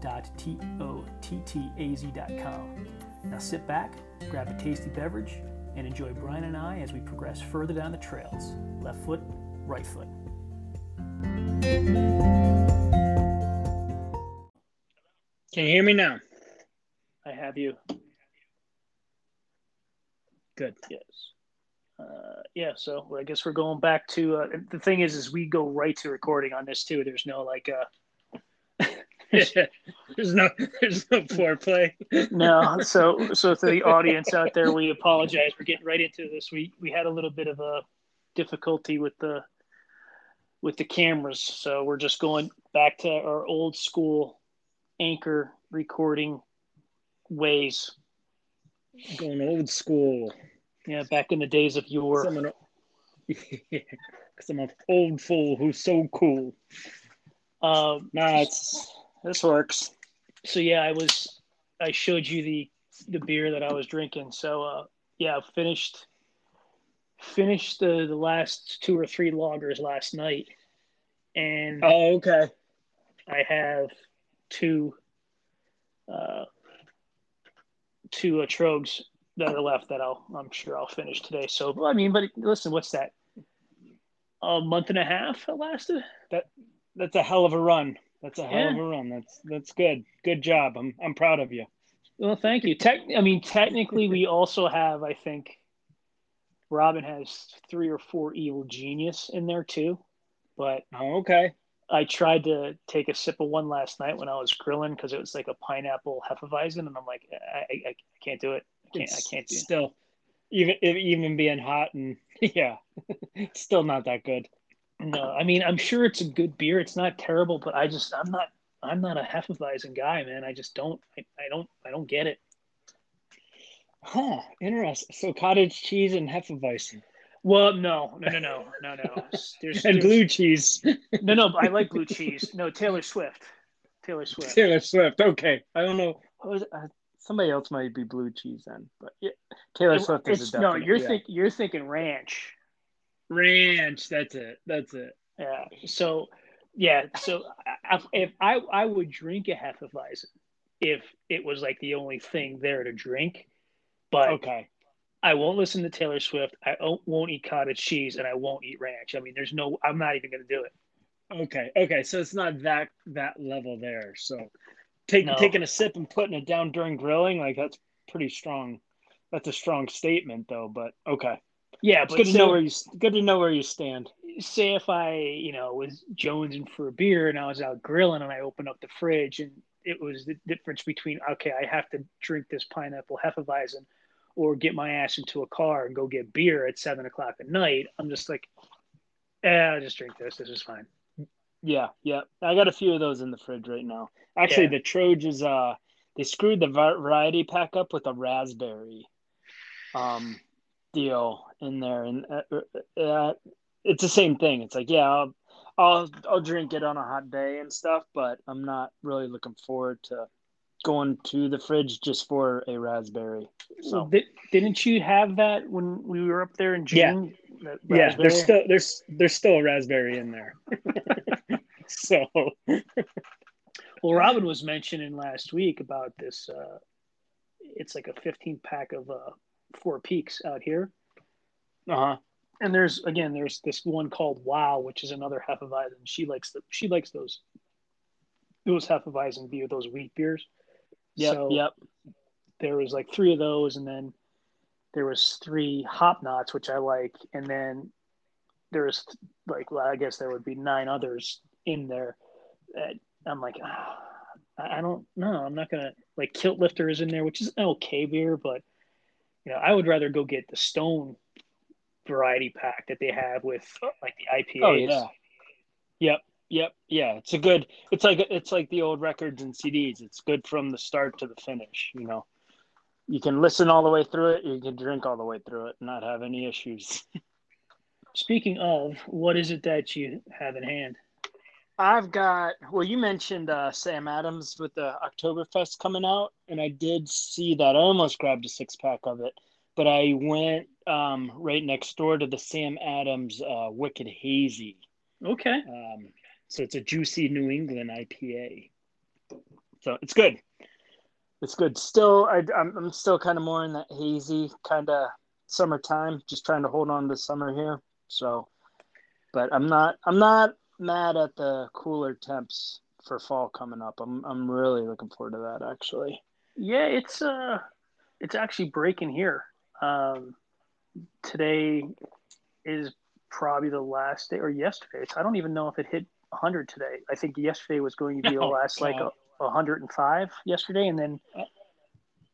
www.tottaz.com. Now sit back, grab a tasty beverage, and enjoy Brian and I as we progress further down the trails. Left foot, right foot. Can you hear me now? I have you. Good. Yes. Uh, yeah, so I guess we're going back to uh, the thing is, is we go right to recording on this too. There's no like, uh, there's no there's no foreplay. no. So so to the audience out there, we apologize. We're getting right into this. We we had a little bit of a difficulty with the with the cameras, so we're just going back to our old school anchor recording ways. Going old school. Yeah, back in the days of yore. Yeah, because I'm an old fool who's so cool. Um, Nah, it's this works. so yeah, I was I showed you the the beer that I was drinking. So uh, yeah, finished finished the the last two or three loggers last night, and Oh, okay. I have two uh, two uh, Tröegs that are left that I'll I'm sure I'll finish today. So I mean, but listen, what's that? A month and a half it lasted. That that's a hell of a run. That's a hell Yeah. of a run. That's that's good. Good job. I'm I'm proud of you. Well, thank you. Tech, I mean, technically, we also have, I think, Robin has three or four evil genius in there too. But Oh, okay. I tried to take a sip of one last night when I was grilling because it was like a pineapple hefeweizen, and I'm like, I, I, I can't do it. I can't. It's I can't do. It. still even even being hot and yeah, still not that good. No, I mean, I'm sure it's a good beer. It's not terrible, but I just, I'm not, I'm not a hefeweizen guy, man. I just don't, I, I don't, I don't get it. Huh. Interesting. So cottage cheese and hefeweizen Well, no, no, no, no, no, no. There's, and there's- blue cheese. No, no, I like blue cheese. No, Taylor Swift. Taylor Swift. Taylor Swift. Okay. I don't know. What was? Uh, somebody else might be blue cheese then, but yeah, Taylor It- Swift is it's, a no, you're yeah. think you're thinking ranch. Ranch. That's it. That's it. Yeah. So, yeah. So, I- if I I would drink a Hefeweizen if it was like the only thing there to drink, but Okay. I won't listen to Taylor Swift. I won't- eat cottage cheese, and I won't eat ranch. I mean, there's no. I'm not even going to do it. Okay. Okay. So it's not that that level there. So take, No. taking a sip and putting it down during grilling, like that's pretty strong. That's a strong statement, though. But okay, Yeah, it's but good to know where you good to know where you stand. say if I, you know, was jonesing for a beer and I was out grilling and I opened up the fridge and it was the difference between okay, I have to drink this pineapple hefeweizen or get my ass into a car and go get beer at seven o'clock at night. I'm just like, eh, I'll just drink this. This is fine. Yeah, yeah. I got a few of those in the fridge right now. Actually, Yeah. the Trojans, uh, they screwed the variety pack up with a raspberry, um, deal in there, and uh, uh, it's the same thing. It's like, yeah, I'll, I'll, I'll drink it on a hot day and stuff, but I'm not really looking forward to going to the fridge just for a raspberry. So Di- didn't you have that when we were up there in Yeah. June? That yeah, there's still there's there's still a raspberry in there. so Well, Robin was mentioning last week about this. Uh, it's like a 15 pack of uh, Four Peaks out here. uh huh. and there's again there's this one called Wow, which is another Hefeweizen. She likes the she likes those those Hefeweizen beer, those wheat beers. Yep, So yep. there was like three of those, and then there was three hop knots, which I like, and then there was like well, I guess there would be nine others in there. That I'm like, ah, I I don't know. I'm not gonna like Kilt Lifter is in there, which is an okay beer, but you know, I would rather go get the Stone variety pack that they have with like the IPAs. Oh yeah. Yep. Yep. Yeah. It's a good. It's like it's like the old records and CDs. It's good from the start to the finish. You know, you can listen all the way through it. You can drink all the way through it, and not have any issues. Speaking of, what is it that you have in hand? I've got. Well, you mentioned uh, Sam Adams with the Oktoberfest coming out, and I did see that. I almost grabbed a six pack of it, but I went um, right next door to the Sam Adams uh, Wicked Hazy. Okay. Um, so it's a juicy New England IPA. So it's good. It's good. Still, I, I'm, I'm still kind of more in that hazy kind of summertime, just trying to hold on to summer here. So, but I'm not, I'm not mad at the cooler temps for fall coming up. I'm, I'm really looking forward to that actually. Yeah, it's uh, it's actually breaking here. Um, today is probably the last day, or yesterday. I don't even know if it hit 100 today. I think yesterday was going to be the last like a, 105 yesterday, and then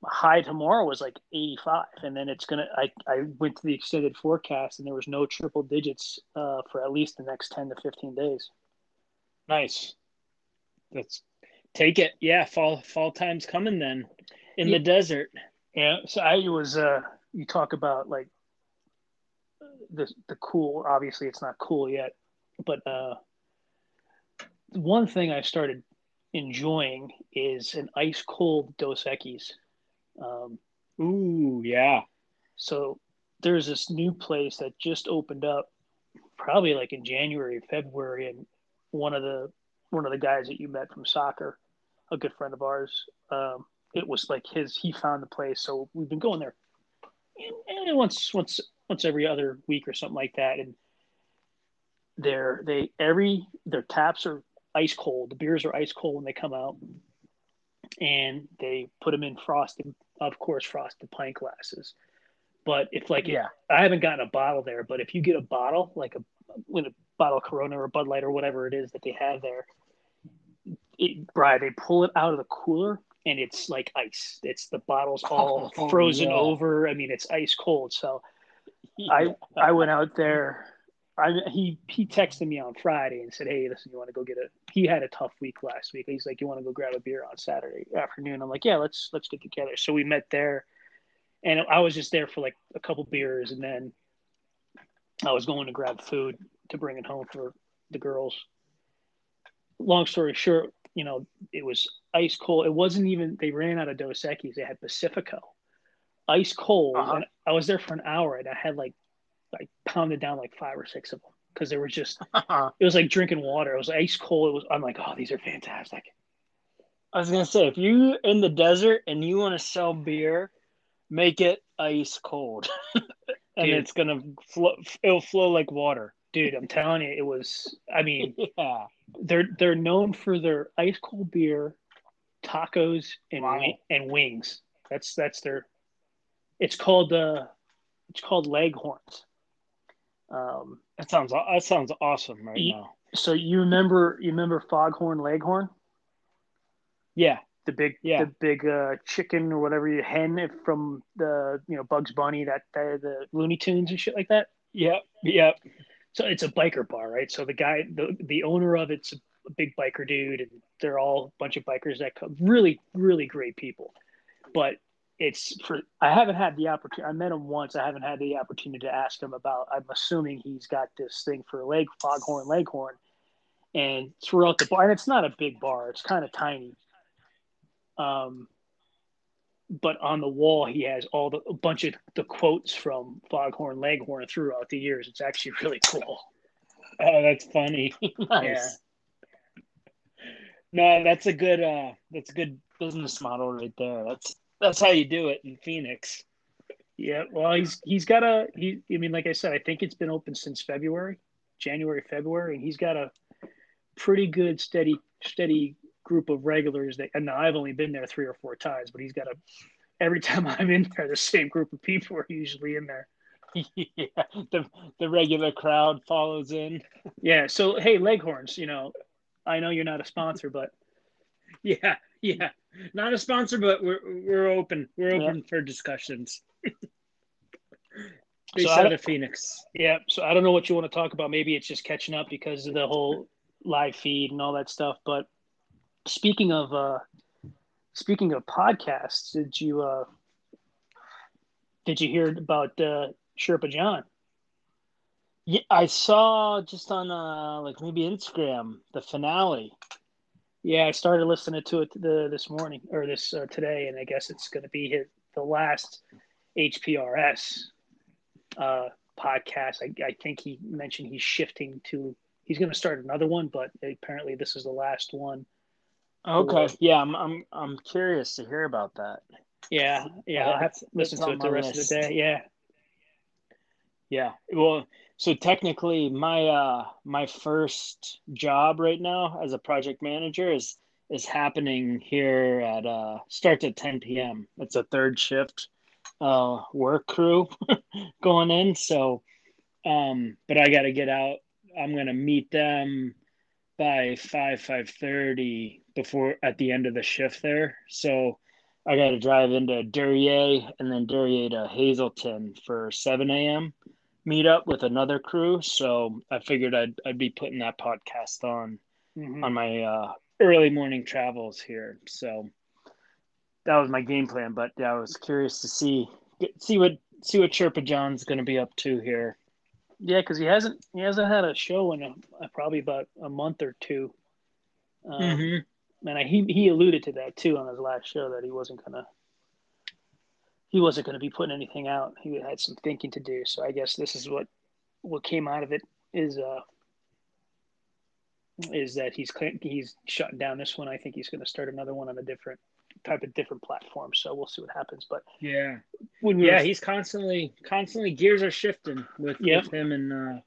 high tomorrow was like 85, and then it's gonna. I I went to the extended forecast, and there was no triple digits uh, for at least the next 10 to 15 days. Nice. Let's take it. Yeah, fall fall time's coming then in yeah. the desert. Yeah. So I was. Uh, you talk about like the the cool. Obviously, it's not cool yet, but uh, one thing I started enjoying is an ice cold Dos Equis. Um, Ooh, yeah. So there's this new place that just opened up, probably like in January, February, and one of the one of the guys that you met from soccer, a good friend of ours. Um, it was like his he found the place, so we've been going there, and, and once once once every other week or something like that, and they're they every their taps are ice cold. The beers are ice cold when they come out, and they put them in frosted, of course, frosted pint glasses. But if like yeah, I haven't gotten a bottle there, but if you get a bottle like a with a bottle of Corona or Bud Light or whatever it is that they have there, it, Brian, they pull it out of the cooler and it's like ice. It's the bottle's all oh, frozen yeah. over. I mean, it's ice cold. So yeah. I I went out there I, he he texted me on Friday and said, "Hey, listen, you want to go get a?" He had a tough week last week. He's like, "You want to go grab a beer on Saturday afternoon?" I'm like, "Yeah, let's let's get together." So we met there, and I was just there for like a couple beers, and then I was going to grab food to bring it home for the girls. Long story short, you know, it was ice cold. It wasn't even. They ran out of Dos Equis. They had Pacifico, ice cold, uh-huh. and I was there for an hour, and I had like I pounded down like five or six of them because they were just it was like drinking water. It was ice cold. It was I'm like, oh, these are fantastic. I was gonna say if you in the desert and you want to sell beer, make it ice cold, and Dude. it's gonna flow. It'll flow like water. Dude, I'm telling you, it was. I mean, yeah. they're they're known for their ice cold beer, tacos, and wow. and wings. That's that's their. It's called uh, it's called Leghorns. Um, that sounds that sounds awesome right you, now. So you remember you remember Foghorn Leghorn? Yeah, the big yeah. the big uh, chicken or whatever you hen from the you know Bugs Bunny that the, the Looney Tunes and shit like that. Yep, yep. So it's a biker bar, right? So the guy, the the owner of it's a big biker dude, and they're all a bunch of bikers that come. Really, really great people. But it's for I haven't had the opportunity. I met him once. I haven't had the opportunity to ask him about. I'm assuming he's got this thing for leg foghorn leghorn, and throughout the bar, and it's not a big bar. It's kind of tiny. Um, but on the wall he has all the a bunch of the quotes from Foghorn Leghorn throughout the years. It's actually really cool. Oh, that's funny. nice. Yeah. No, that's a good uh that's a good business model right there. That's that's how you do it in Phoenix. Yeah, well, he's he's got a he. I mean, like I said, I think it's been open since February, January, February, and he's got a pretty good steady steady group of regulars. That and I've only been there three or four times, but he's got a every time I'm in there, the same group of people are usually in there. yeah, the the regular crowd follows in. Yeah, so hey, Leghorns, you know, I know you're not a sponsor, but yeah, yeah, not a sponsor, but we're we're open. We're open yeah. for discussions. Based so out of Phoenix. Yeah. So I don't know what you want to talk about. Maybe it's just catching up because of the whole live feed and all that stuff. But speaking of uh, speaking of podcasts, did you uh, did you hear about uh, Sherpa John? Yeah, I saw just on uh, like maybe Instagram the finale. Yeah, I started listening to it the, this morning or this uh, today, and I guess it's going to be his the last HPRS uh, podcast. I, I think he mentioned he's shifting to he's going to start another one, but apparently this is the last one. Okay, yeah, I'm I'm I'm curious to hear about that. Yeah, yeah, I'll have to listen to it the rest list. of the day. Yeah, yeah. Well, so technically, my uh my first job right now as a project manager is is happening here at uh starts at 10 p.m. It's a third shift uh work crew going in. So, um, but I got to get out. I'm gonna meet them by five five thirty before at the end of the shift there. So I got to drive into Duryea and then Duryea to Hazleton for seven a.m. meet up with another crew. So I figured I'd I'd be putting that podcast on mm-hmm. on my uh, early morning travels here. So that was my game plan. But yeah, I was curious to see see what see what Sherpa John's going to be up to here. Yeah, because he hasn't he hasn't had a show in a, probably about a month or two. Um, mm-hmm. And I, he he alluded to that too on his last show that he wasn't gonna he wasn't gonna be putting anything out. He had some thinking to do. So I guess this is what what came out of it is uh is that he's he's shutting down this one. I think he's going to start another one on a different type of different platform. So we'll see what happens. But yeah, yeah, he's constantly constantly gears are shifting with, yep. with him and uh,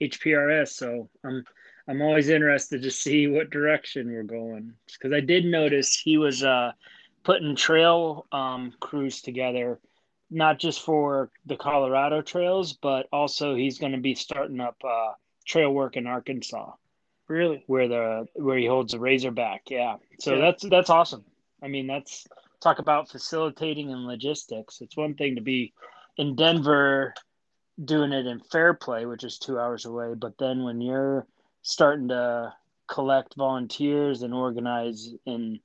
HPRS. So I'm I'm always interested to see what direction we're going because I did notice he was uh, putting trail um, crews together, not just for the Colorado trails, but also he's going to be starting up uh, trail work in Arkansas. Really? Where the where he holds the Razorback, yeah. So yeah. that's that's awesome. I mean, that's talk about facilitating and logistics. It's one thing to be in Denver doing it in Fairplay, which is two hours away, but then when you're starting to collect volunteers and organize in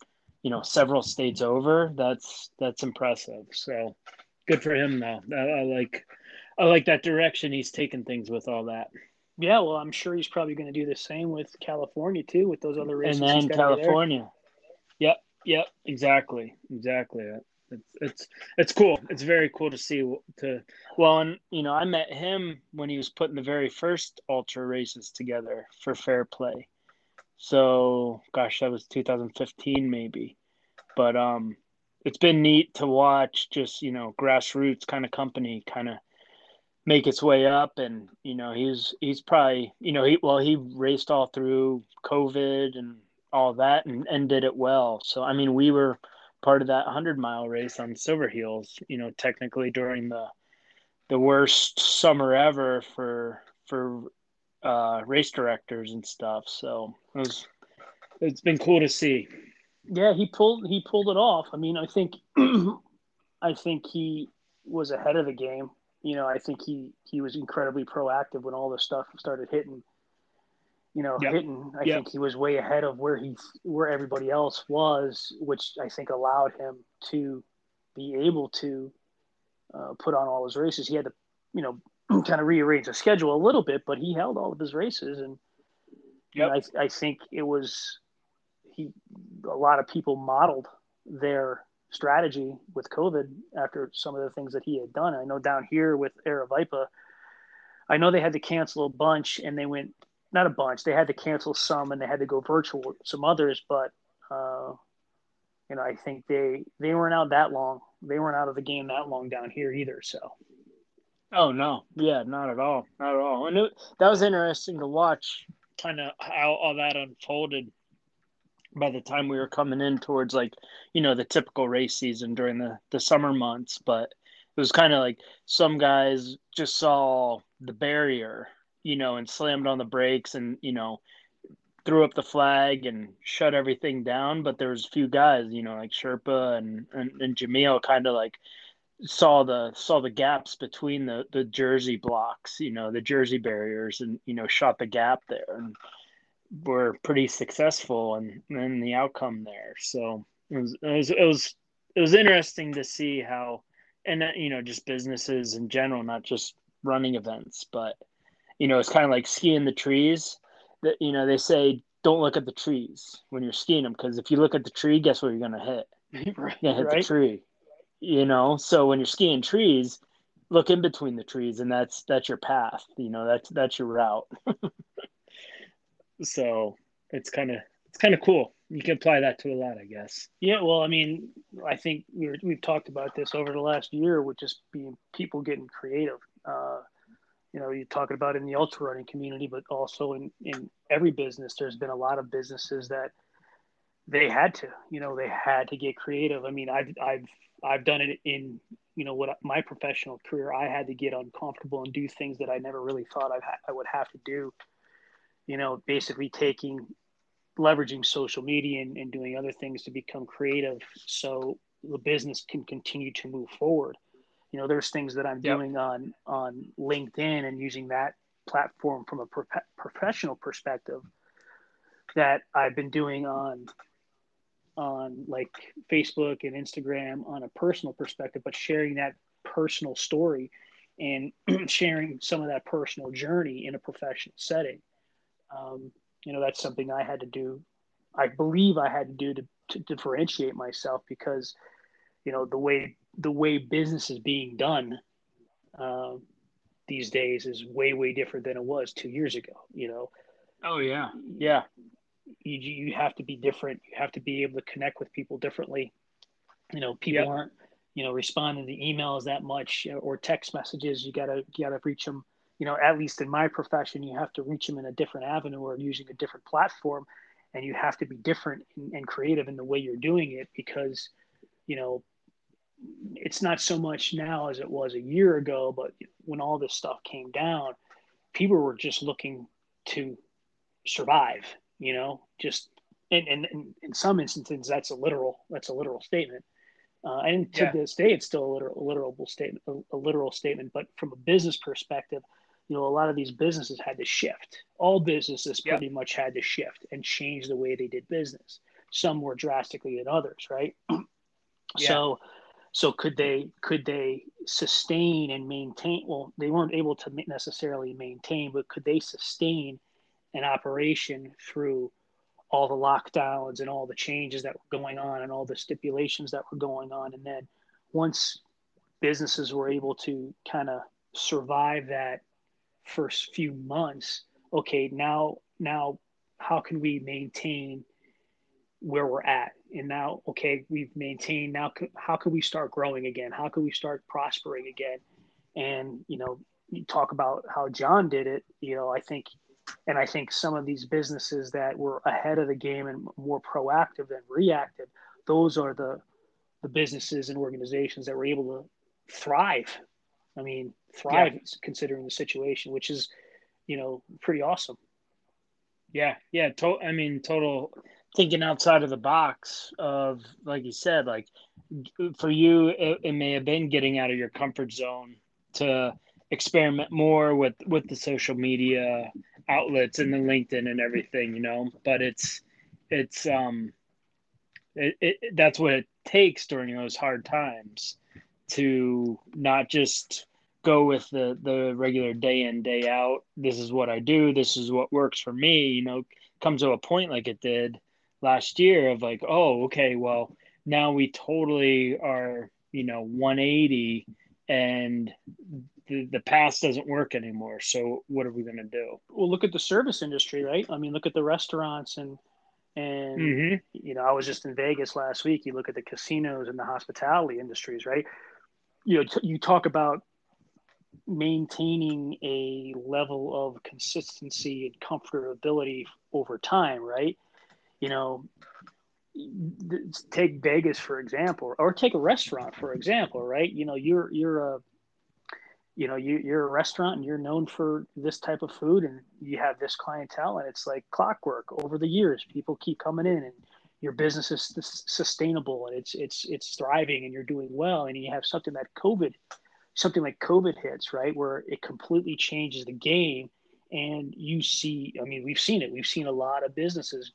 you know several states over, that's that's impressive. So good for him though. I, I like I like that direction he's taking things with all that. Yeah, well, I'm sure he's probably going to do the same with California too, with those other races. And then California. Yep. Yep, exactly, exactly. It's it's it's cool. It's very cool to see. To well, and you know, I met him when he was putting the very first ultra races together for Fairplay. So, gosh, that was 2015 maybe. But um, it's been neat to watch. Just you know, grassroots kind of company kind of make its way up and you know he's he's probably you know he well he raced all through covid and all that and, and did it well. So I mean, we were part of that 100 mile race on Silver Heels. You know, technically during the the worst summer ever for for uh, race directors and stuff. So it was it's been cool to see. Yeah, he pulled he pulled it off. I mean, I think I think he was ahead of the game. You know, I think he he was incredibly proactive when all the stuff started hitting you know, yep. hitting. I yep. think he was way ahead of where he where everybody else was, which I think allowed him to be able to uh, put on all his races. He had to, you know, kind of rearrange the schedule a little bit, but he held all of his races, and yep. I, I think it was he. A lot of people modeled their strategy with COVID after some of the things that he had done. I know down here with Aravaipa, I know they had to cancel a bunch and they went not a bunch. They had to cancel some and they had to go virtual some others, but uh, you know, I think they they weren't out that long. They weren't out of the game that long down here either. So. Oh no, yeah, not at all, not at all. And it, that was interesting to watch, kind of how all that unfolded. By the time we were coming in towards like, you know, the typical race season during the the summer months, but it was kind of like some guys just saw the barrier you know, and slammed on the brakes and, you know, threw up the flag and shut everything down. But there was a few guys, you know, like Sherpa and, and, and Jamil kind of like saw the saw the gaps between the the jersey blocks, you know, the jersey barriers and, you know, shot the gap there. And were pretty successful and and the outcome there. So it was it was it was it was interesting to see how and uh, you know just businesses in general, not just running events, but you know it's kind of like skiing the trees. That you know they say don't look at the trees when you're skiing them because if you look at the tree, guess what you're gonna hit? right, You're gonna hit right? the tree. You know, so when you're skiing trees, look in between the trees, and that's that's your path. You know, that's that's your route. so it's kind of it's kind of cool. You can apply that to a lot, I guess. Yeah, well, I mean, I think we we've talked about this over the last year with just being people getting creative. Uh, you know, you're talking about in the ultra running community, but also in, in every business, there's been a lot of businesses that they had to, you know, they had to get creative. I mean, I've, I've, I've done it in, you know, what my professional career, I had to get uncomfortable and do things that I never really thought I'd ha- I would have to do. You know, basically taking leveraging social media and, and doing other things to become creative so the business can continue to move forward you know there's things that i'm Yep. doing on on linkedin and using that platform from a pro- professional perspective that i've been doing on on like facebook and instagram on a personal perspective but sharing that personal story and sharing some of that personal journey in a professional setting. Um, you know that's something i had to do i believe i had to do to, to differentiate myself because you know the way the way business is being done uh, these days is way way different than it was two years ago you know? Oh yeah, yeah, you, you have to be different. You have to be able to connect with people differently. You know people Yep. aren't you know responding to emails that much or text messages. You gotta you gotta reach them you know at least in my profession you have to reach them in a different avenue or using a different platform. And you have to be different and, and creative in the way you're doing it because you know it's not so much now as it was a year ago but when all this stuff came down people were just looking to survive you know just and, and, and in some instances that's a literal that's a literal statement uh, and to Yeah. this day it's still a literal, a literal statement a, a literal statement but from a business perspective you know a lot of these businesses had to shift all businesses Yep. pretty much had to shift and change the way they did business some more drastically than others right Yeah. so so could they could they sustain and maintain well they weren't able to necessarily maintain but could they sustain an operation through all the lockdowns and all the changes that were going on and all the stipulations that were going on. And then once businesses were able to kind of survive that first few months okay now now how can we maintain where we're at? And now okay we've maintained now how can we start growing again? How can we start prospering again? And you know you talk about how john did it you know i think and i think some of these businesses that were ahead of the game and more proactive than reactive those are the the businesses and organizations that were able to thrive i mean thrive considering the situation which is you know pretty awesome yeah, yeah. To- I mean, total thinking outside of the box of like you said, like for you, it, it may have been getting out of your comfort zone to experiment more with with the social media outlets and the LinkedIn and everything, you know. But it's it's um it, it that's what it takes during those hard times to not just go with the the regular day in day out this is what i do this is what works for me you know comes to a point like it did last year of like oh okay well now we totally are you know 180 and the, the past doesn't work anymore. So what are we going to do? Well look at the service industry right? I mean look at the restaurants and and mm-hmm. you know i was just in vegas last week. You look at the casinos and the hospitality industries right? You know t- you talk about maintaining a level of consistency and comfortability over time right? You know take vegas for example or take a restaurant for example right? You know you're you're a you know you, you're a restaurant and you're known for this type of food and you have this clientele and it's like clockwork. Over the years people keep coming in and your business is sustainable and it's it's it's thriving and you're doing well and you have something that covid something like covid hits right where it completely changes the game and you see i mean we've seen it. We've seen a lot of businesses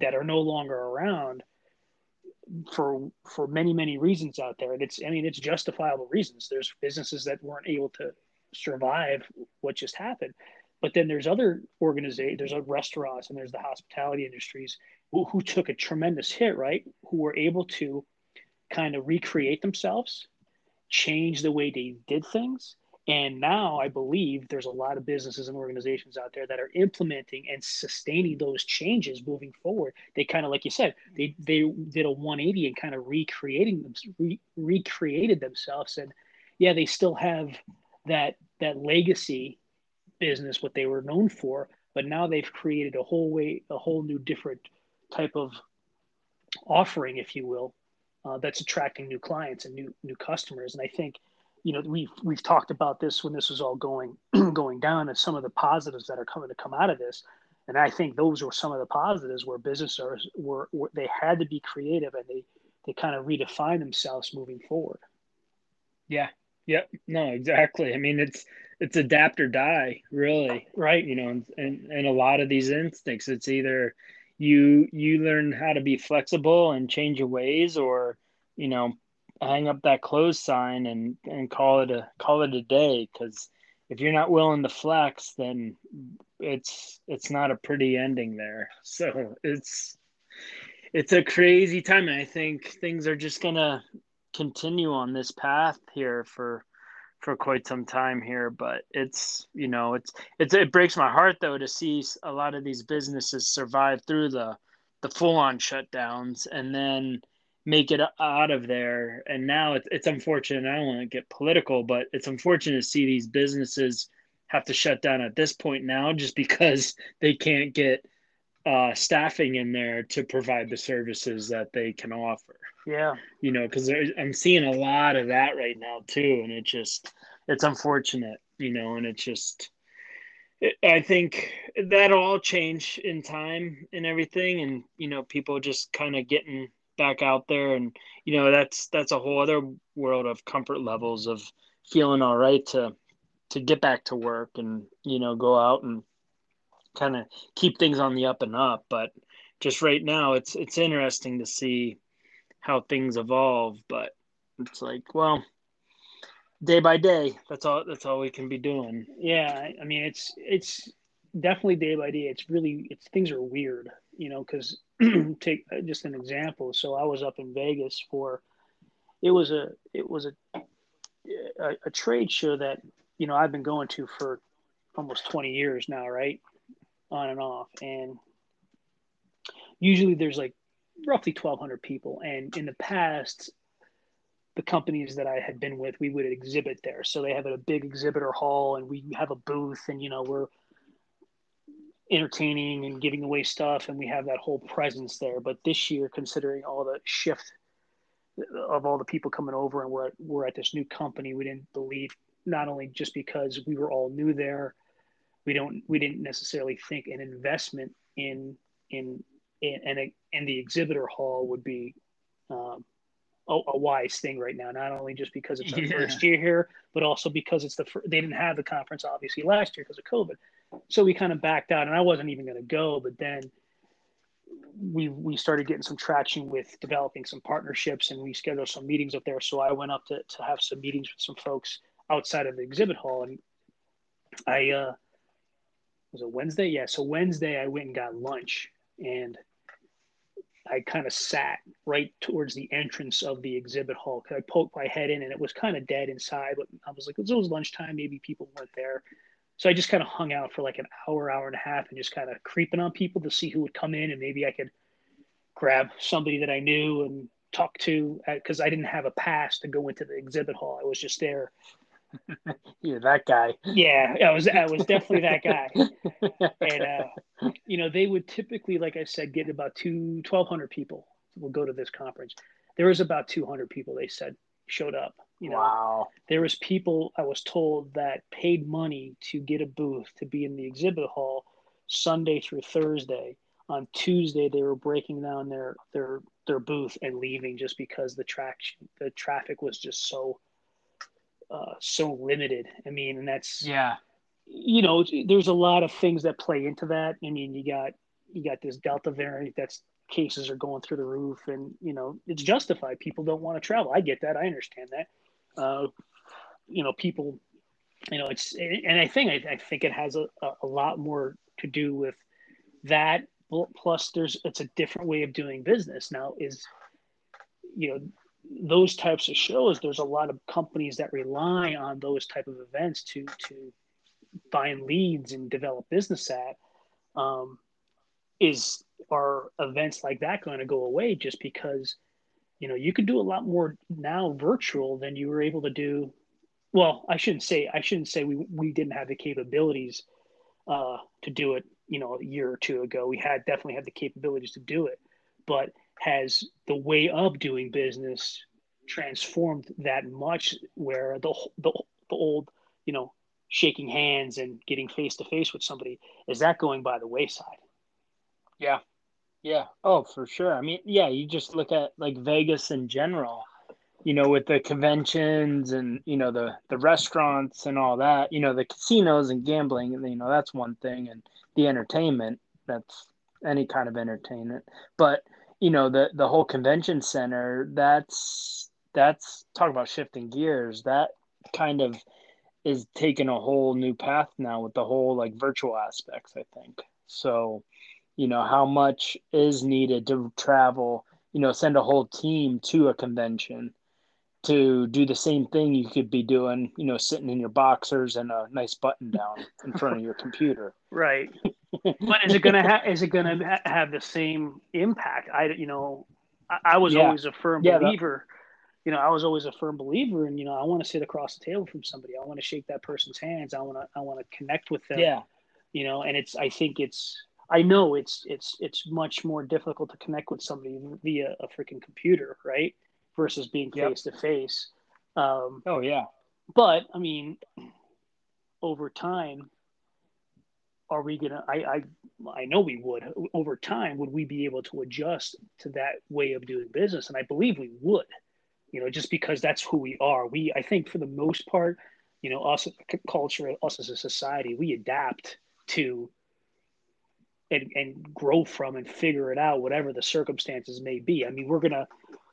that are no longer around for for many many reasons out there. And it's i mean it's justifiable reasons. There's businesses that weren't able to survive what just happened. But then there's other organizations there's restaurants and there's the hospitality industries who, who took a tremendous hit right? Who were able to kind of recreate themselves change the way they did things and now I believe there's a lot of businesses and organizations out there that are implementing and sustaining those changes moving forward. They kind of, like you said, they they did a 180 and kind of recreating them, re, recreated themselves. And yeah, they still have that that legacy business, what they were known for, but now they've created a whole way, a whole new different type of offering, if you will, uh, that's attracting new clients and new new customers. And I think you know we've we've talked about this when this was all going going down and some of the positives that are coming to come out of this. And i think those were some of the positives where businesses were, were they had to be creative and they they kind of redefine themselves moving forward. Yeah. Yeah no exactly. I mean it's it's adapt or die really right. you know and and a lot of these instincts it's either you you learn how to be flexible and change your ways or you know hang up that close sign and and call it a call it a day because if you're not willing to flex then it's it's not a pretty ending there. So it's it's a crazy time and i think things are just gonna continue on this path here for for quite some time here but it's you know it's it's it breaks my heart though to see a lot of these businesses survive through the the full on shutdowns and then make it out of there. And now it's, it's unfortunate. I don't want to get political, but it's unfortunate to see these businesses have to shut down at this point now just because they can't get uh, staffing in there to provide the services that they can offer. Yeah. You know, because I'm seeing a lot of that right now too. And it just, it's unfortunate, you know, and it's just, I think that'll all change in time and everything. And, you know, people just kind of getting back out there. And you know that's that's a whole other world of comfort levels of feeling all right to to get back to work and you know go out and kind of keep things on the up and up. But just right now it's it's interesting to see how things evolve. But it's like well day by day that's all that's all we can be doing. Yeah i mean it's it's definitely day by day. It's really it's things are weird you know because take uh, just an example. So I was up in Vegas for it was a it was a, a, a trade show that you know I've been going to for almost 20 years now, right? On and off. And usually there's like roughly 1200 people and in the past the companies that I had been with, we would exhibit there. So they have a big exhibitor hall and we have a booth and, you know, we're entertaining and giving away stuff, and we have that whole presence there. But this year, considering all the shift of all the people coming over, and we're at, we're at this new company, we didn't believe not only just because we were all new there, we don't we didn't necessarily think an investment in in in in, in the exhibitor hall would be um, a, a, wise thing right now. Not only just because it's our yeah. first year here, but also because it's the they didn't have the conference obviously last year because of COVID so we kind of backed out and i wasn't even going to go but then we we started getting some traction with developing some partnerships and we scheduled some meetings up there so i went up to, to have some meetings with some folks outside of the exhibit hall and i uh was it wednesday yeah so wednesday i went and got lunch and i kind of sat right towards the entrance of the exhibit hall because i poked my head in and it was kind of dead inside but i was like it was lunchtime maybe people weren't there so I just kind of hung out for like an hour, hour and a half, and just kind of creeping on people to see who would come in, and maybe I could grab somebody that I knew and talk to because I didn't have a pass to go into the exhibit hall. I was just there. You're that guy. Yeah, I was. I was definitely that guy. and uh, you know, they would typically, like I said, get about two, 1,200 people will go to this conference. There was about 200 people. They said showed up. You know, wow. there was people I was told that paid money to get a booth to be in the exhibit hall Sunday through Thursday. On Tuesday, they were breaking down their their their booth and leaving just because the traction the traffic was just so uh, so limited. I mean, and that's yeah, you know, there's a lot of things that play into that. I mean, you got you got this Delta variant that's cases are going through the roof, and you know, it's justified. People don't want to travel. I get that. I understand that. Uh, you know, people, you know, it's and I think I, I think it has a, a lot more to do with that. Plus, there's it's a different way of doing business now. Is you know those types of shows there's a lot of companies that rely on those type of events to to find leads and develop business at um, is are events like that going to go away just because you know you can do a lot more now virtual than you were able to do well i shouldn't say i shouldn't say we, we didn't have the capabilities uh, to do it you know a year or two ago. We had definitely had the capabilities to do it. But has the way of doing business transformed that much where the the, the old you know shaking hands and getting face to face with somebody is that going by the wayside? Yeah. Yeah. Oh for sure. I mean yeah you just look at like vegas in general you know with the conventions and you know the the restaurants and all that you know the casinos and gambling you know that's one thing and the entertainment that's any kind of entertainment. But you know the the whole convention center that's that's talk about shifting gears. That kind of is taking a whole new path now with the whole like virtual aspects i think. So you know how much is needed to travel you know send a whole team to a convention to do the same thing you could be doing you know sitting in your boxers and a nice button down in front of your computer. Right but is it gonna have is it gonna ha- have the same impact i you know i, I was yeah. always a firm yeah, believer that you know, I was always a firm believer and, you know, I want to sit across the table from somebody. I want to shake that person's hands. I want to, I want to connect with them. Yeah. You know, and it's, I think it's, I know it's, it's, it's much more difficult to connect with somebody via a freaking computer, right? Versus being face to face. Oh yeah. But I mean, over time, are we gonna I, I i know we would over time would we be able to adjust to that way of doing business and i believe we would you know, just because that's who we are. We, I think, for the most part, you know, us culture, us as a society, we adapt to and, and grow from and figure it out, whatever the circumstances may be. I mean, we're gonna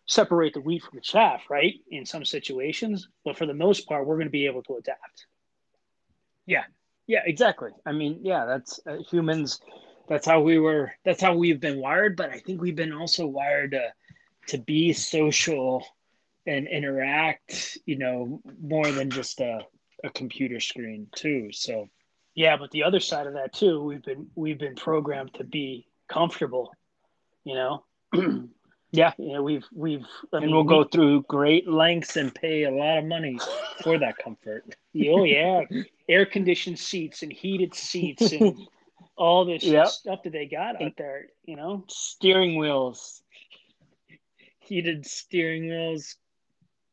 separate the wheat from the chaff, right? In some situations, but for the most part, we're to be able to adapt. Yeah, yeah, exactly. I mean, yeah, that's uh, humans. That's how we were. That's how we've been wired. But I think we've been also wired to to be social and interact, you know, more than just a, a computer screen too. So yeah, but the other side of that too, we've been we've been programmed to be comfortable, you know. yeah, you know, we've we've I and mean, we'll we, go through great lengths and pay a lot of money for that comfort. oh yeah, air conditioned seats and heated seats and all this yep. stuff that they got out there, you know. Steering wheels, heated steering wheels,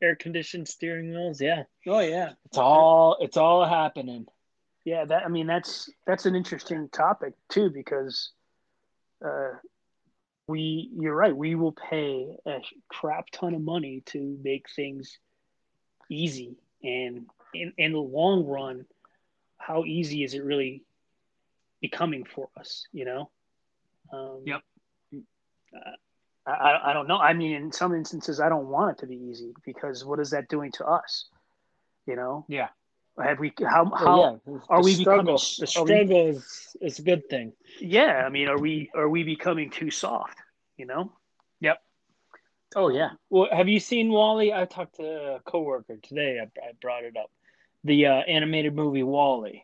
air conditioned steering wheels. Yeah. Oh yeah. It's all it's all happening. Yeah, that I mean that's that's an interesting topic too because uh we you're right, we will pay a crap ton of money to make things easy and in in the long run how easy is it really becoming for us, you know? Um, yep. Uh, I, I don't know. I mean, in some instances, I don't want it to be easy because what is that doing to us? You know? Yeah. Have we? How? How well, yeah. are we struggle? Becoming, the struggle is is a good thing. Yeah, I mean, are we are we becoming too soft? You know? Yep. Oh yeah. Well, have you seen WALL-E? I talked to a coworker today. I, I brought it up. The uh, animated movie WALL-E.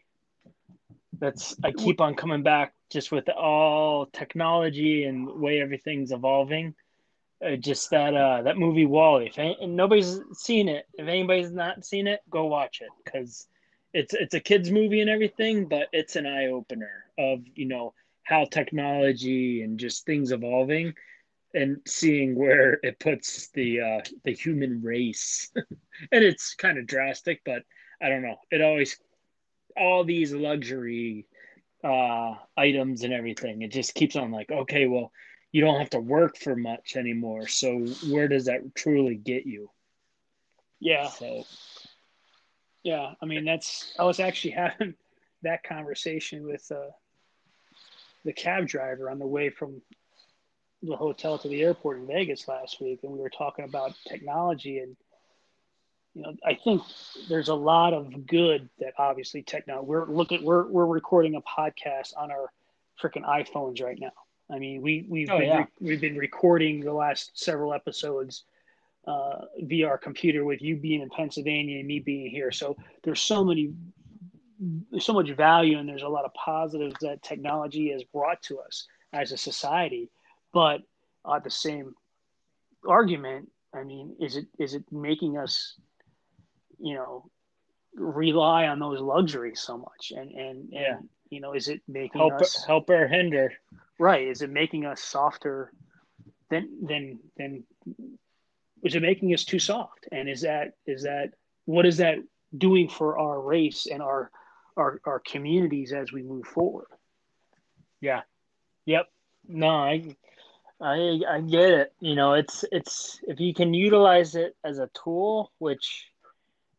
That's I keep on coming back just with all technology and the way everything's evolving. Uh, just that uh, that movie WALL-E. If any, nobody's seen it, if anybody's not seen it, go watch it because it's it's a kids movie and everything, but it's an eye opener of you know how technology and just things evolving and seeing where it puts the uh, the human race. and it's kind of drastic, but I don't know. It always all these luxury uh, items and everything. It just keeps on like, okay, well, you don't have to work for much anymore. So where does that truly get you? Yeah. So. Yeah, I mean that's I was actually having that conversation with uh, the cab driver on the way from the hotel to the airport in Vegas last week, and we were talking about technology and you know, I think there's a lot of good that obviously technology. We're looking, we're we're recording a podcast on our freaking iPhones right now. I mean, we we've Oh, been yeah. we've been recording the last several episodes uh, via our computer with you being in Pennsylvania and me being here. So there's so many, there's so much value, and there's a lot of positives that technology has brought to us as a society. But at the same argument, I mean, is it is it making us, you know, rely on those luxuries so much? And and, Yeah. and you know, is it making help us help or hinder. right? Is it making us softer than than than? Is it making us too soft? And is that is that what is that doing for our race and our our our communities as we move forward? Yeah. Yep. No, I I I get it. You know, it's it's if you can utilize it as a tool, which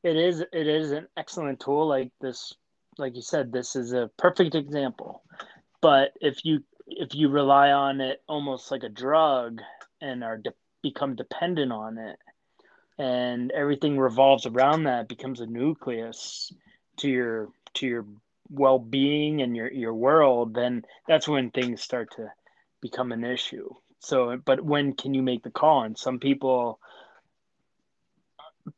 it is it is an excellent tool like this like you said this is a perfect example. But if you if you rely on it almost like a drug and are de- become dependent on it and everything revolves around that becomes a nucleus to your to your well-being and your your world then that's when things start to become an issue so but when can you make the call and some people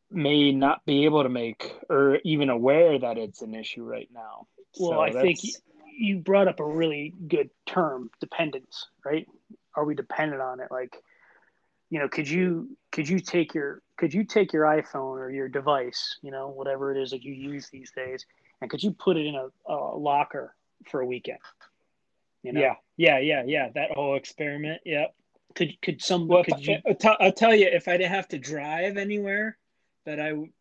may not be able to make or even aware that it's an issue right now Well, So I think you brought up a really good term, dependence, right? Are we dependent on it? Like, you know, could you could you take your could you take your iPhone or your device, you know, whatever it is that you use these days, and could you put it in a, a locker for a weekend? You know, yeah yeah yeah yeah that whole experiment yep Could could some Well, could you I'll, tell, I'll tell you, if I didn't have to drive anywhere that I w-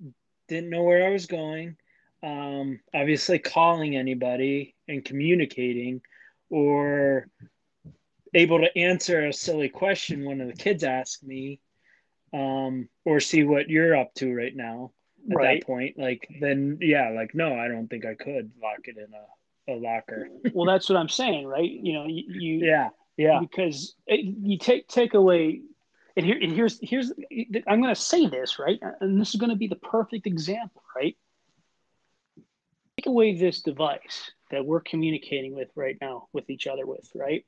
didn't know where I was going, um, obviously calling anybody and communicating, or able to answer a silly question one of the kids asked me, um, or see what you're up to right now at right? that point, like then yeah, like no, I don't think I could lock it in a, a locker. well, that's what I'm saying, right? You know, you, you Yeah, yeah, because it, you take take away and here and here's here's I'm going to say this right, and this is going to be the perfect example, right? Take away this device that we're communicating with right now with each other with, right?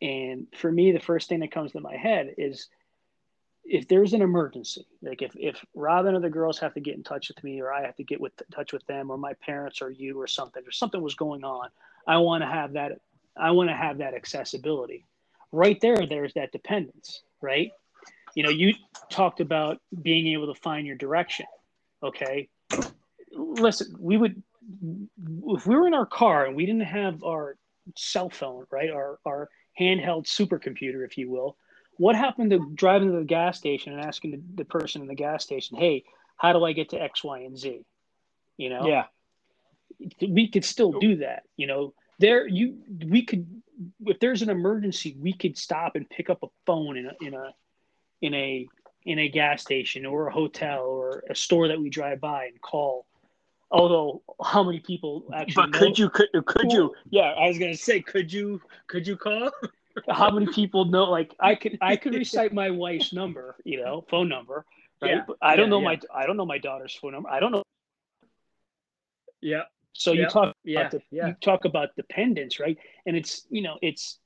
And for me, the first thing that comes to my head is if there's an emergency, like if, if Robin or the girls have to get in touch with me, or I have to get with touch with them, or my parents or you or something, or something was going on, I want to have that. I want to have that accessibility. Right there, there's that dependence, right? You know, you talked about being able to find your direction. Okay, listen, we would if we were in our car and we didn't have our cell phone, right, our our handheld supercomputer, if you will, what happened to driving to the gas station and asking the, the person in the gas station, hey, how do I get to X, Y, and Z? You know, yeah, we could still do that. You know, there you we could if there's an emergency, we could stop and pick up a phone in a in a in a in a gas station or a hotel or a store that we drive by and call. Although, how many people actually? but could know- you could could you? Yeah, I was gonna say, could you could you call? how many people know like i could i could recite my wife's number you know phone number right? Yeah, but i don't yeah, know yeah. my i don't know my daughter's phone number. I don't know Yeah, so you talk yeah, about the, yeah. you talk about dependence right? And it's you know it's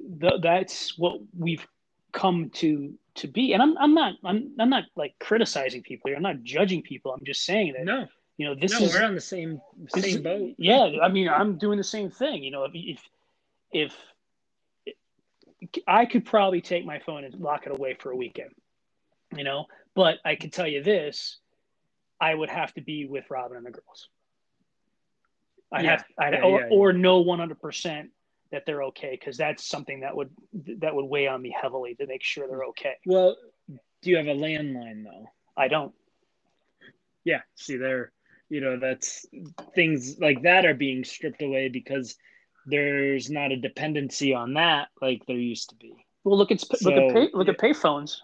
the, that's what we've come to to be. And i'm, I'm not I'm, I'm not like criticizing people here. I'm not judging people. I'm just saying that No, you know this no, is we're on the same same boat. Yeah, I mean, I'm doing the same thing. You know, if if if I could probably take my phone and lock it away for a weekend, you know, but I can tell you this, I would have to be with Robin and the girls. I Yeah, have, I yeah, or, yeah, or know 100 percent that they're okay because that's something that would that would weigh on me heavily to make sure they're okay. Well, do you have a landline though? I don't. Yeah. See, there, you know, that's things like that are being stripped away because there's not a dependency on that like there used to be. Well, look at look at pay, look at payphones.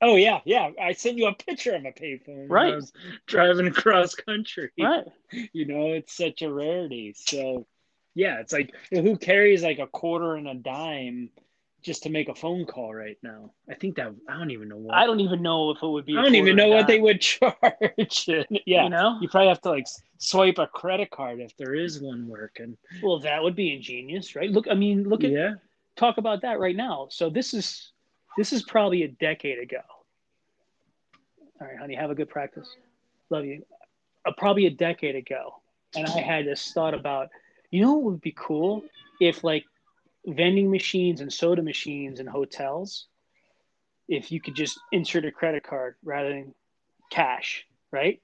Oh yeah, yeah. I sent you a picture of a payphone. Right. Driving across country. Right. You know, it's such a rarity. So yeah, it's like who carries like a quarter and a dime just to make a phone call right now? I think that I don't even know what. I don't even know if it would be. I don't even know what they would charge. yeah, You know. you probably have to like swipe a credit card if there is one working. Well, that would be ingenious, right? Look, I mean, look at yeah. talk about that right now. So this is this is probably a decade ago. All right, honey, have a good practice. Love you. Uh, probably a decade ago, and I had this thought about, you know, what would be cool if like vending machines and soda machines in hotels, if you could just insert a credit card rather than cash, right?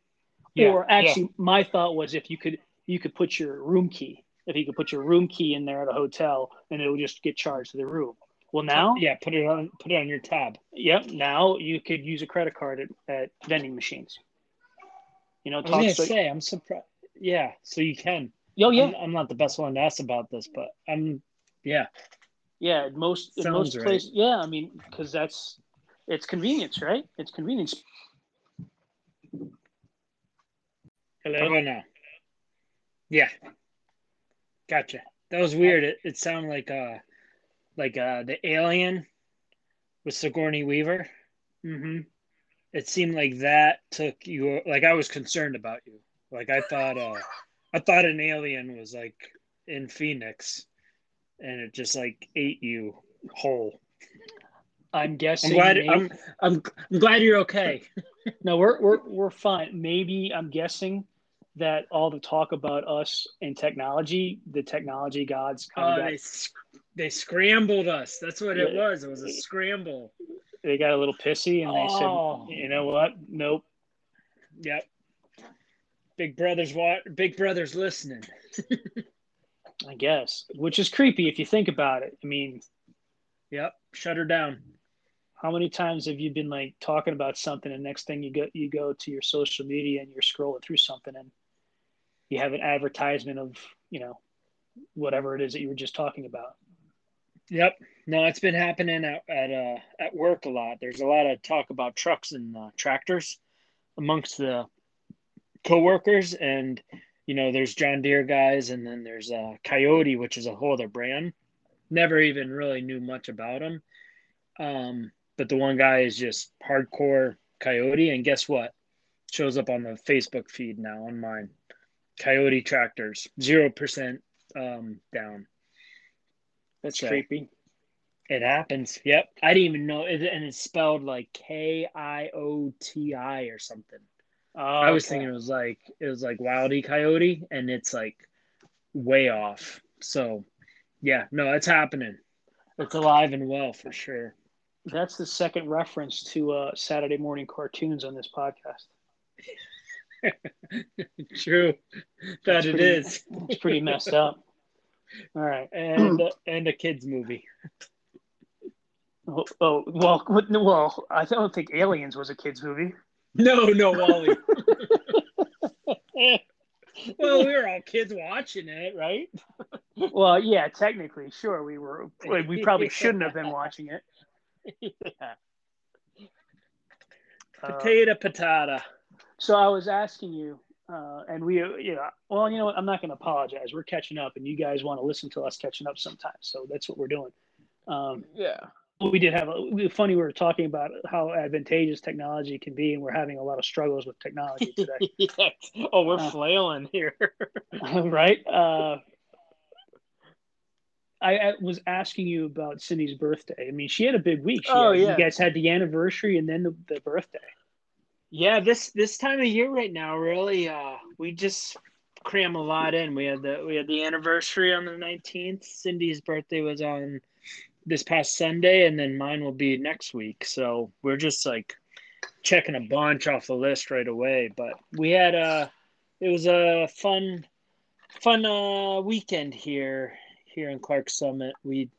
Yeah, or actually, my thought was if you could you could put your room key, if you could put your room key in there at a hotel, and it would just get charged to the room. Well, now, Yeah, put it on put it on your tab. Yep. Now you could use a credit card at, at vending machines. You know, I was talk gonna so, say I'm surprised. Yeah, so you can. oh yeah, I'm, I'm not the best one to ask about this, but I'm. Yeah, yeah. Most in Sounds most right. places, yeah. I mean, because that's it's convenience, right? It's convenience. Hello. about now? Yeah, gotcha. That was weird. It, it sounded like uh, like uh, the alien with Sigourney Weaver. Mm-hmm. It seemed like that took you. Like I was concerned about you. Like I thought. Uh, I thought an alien was like in Phoenix, and it just like ate you whole. I'm I'm guessing. glad. maybe- I'm, I'm. I'm glad you're okay. No, we're we're we're fine. Maybe I'm guessing that all the talk about us and technology, the technology gods kind Oh, of got, they they scrambled us. That's what it was. It was a scramble. they got a little pissy and they Oh. said, you know what? Nope. Yep. Big brother's what? Big brother's listening. I guess, which is creepy if you think about it. I mean, Yep. Shut her down. how many times have you been like talking about something and next thing you go you go to your social media and you're scrolling through something and you have an advertisement of, you know, whatever it is that you were just talking about. Yep. No, it's been happening at at uh, at work a lot. There's a lot of talk about trucks and uh, tractors amongst the coworkers, and you know, there's John Deere guys, and then there's uh, Kioti, which is a whole other brand. Never even really knew much about them. Um, but the one guy is just hardcore Kioti, and guess what? Shows up on the Facebook feed now on mine. Kioti tractors, zero percent um, down. That's So- creepy. It happens. Yep. I didn't even know it, and it's spelled like K I O T I or something. Oh, I was okay. thinking it was like it was like Wildy Coyote, and it's like way off. So, yeah, no, it's happening. It's alive and well for sure. That's the second reference to uh, Saturday morning cartoons on this podcast. True, that That's it pretty- is, It's pretty messed up. All right. and and a kids movie. Oh, oh well, well, I don't think Aliens was a kids movie. No, no, Wally. well, we were all kids watching it, right? Well, yeah, technically, sure, we were. We probably shouldn't have been watching it. yeah. Uh, Potato, patata. so I was asking you, uh, and we, uh, you know, well, you know what? I'm not going to apologize. We're catching up, and you guys want to listen to us catching up sometimes. So that's what we're doing. Um, Yeah. We did have a funny. We were talking about how advantageous technology can be, and we're having a lot of struggles with technology today. yes. Oh, we're Uh, flailing here. right? Uh, I, I was asking you about Cindy's birthday. I mean, she had a big week. She Oh, had- yeah. You guys had the anniversary and then the, the birthday. yeah, this this time of year right now, really, uh, we just cram a lot in. We had the we had the anniversary on the nineteenth. Cindy's birthday was on this past Sunday, and then mine will be next week. So we're just like checking a bunch off the list right away. But we had a it was a fun fun uh, weekend here here in Clarks Summit. We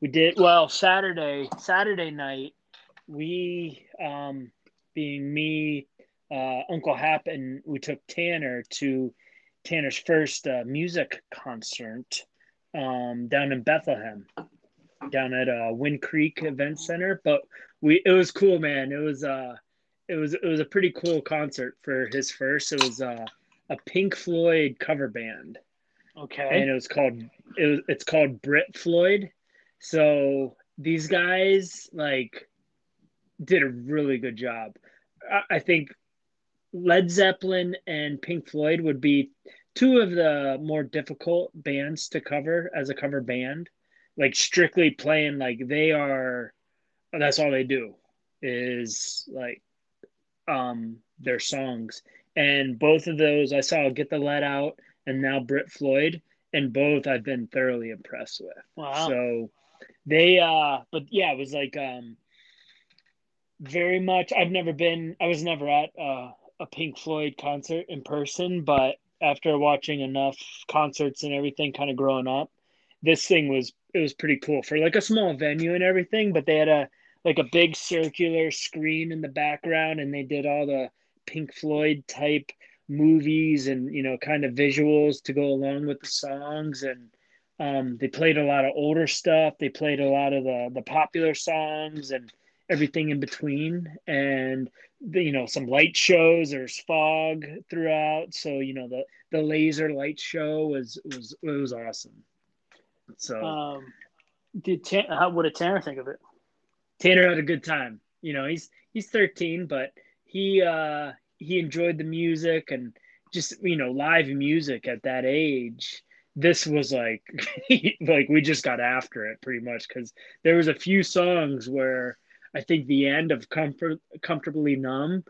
we did well Saturday Saturday night. We um, being me, uh, Uncle Hap, and we took Tanner to Tanner's first uh, music concert um, down in Bethlehem. Down at uh, Wind Creek Event Center. But we it was cool, man. It was uh it was it was a pretty cool concert for his first. It was uh, a Pink Floyd cover band. Okay. And it was called it was it's called Brit Floyd. So these guys like did a really good job. I, I think Led Zeppelin and Pink Floyd would be two of the more difficult bands to cover as a cover band. Like strictly playing like they are that's all they do is like um their songs. And both of those I saw Get the Led Out and now Brit Floyd, and both I've been thoroughly impressed with. Wow. So they uh but yeah, it was like um very much I've never been I was never at uh, a Pink Floyd concert in person, but after watching enough concerts and everything kind of growing up, this thing was it was pretty cool for like a small venue and everything, but they had a like a big circular screen in the background and they did all the Pink Floyd type movies and you know kind of visuals to go along with the songs. And um, they played a lot of older stuff. They played a lot of the the popular songs and everything in between. And the, you know some light shows. There's fog throughout. So you know the the laser light show was was it was awesome so um, did Tan- how, what did Tanner think of it? Tanner had a good time. You know, he's he's 13, but he uh he enjoyed the music and just you know live music at that age. This was like like we just got after it pretty much because there was a few songs where I think the end of comfort comfortably numb,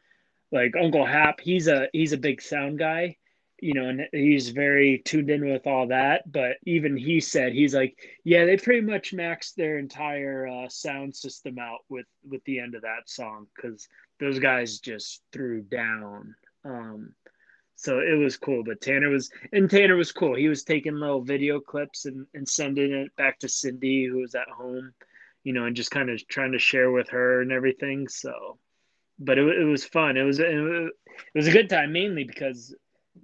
like Uncle Hap, he's a he's a big sound guy, you know, and he's very tuned in with all that. But even he said he's like, yeah, they pretty much maxed their entire uh, sound system out with with the end of that song because those guys just threw down. Um, so it was cool. But Tanner was and Tanner was cool. He was taking little video clips and and sending it back to Cindy, who was at home, you know, and just kind of trying to share with her and everything. So. But it, it was fun. It was it was a good time mainly because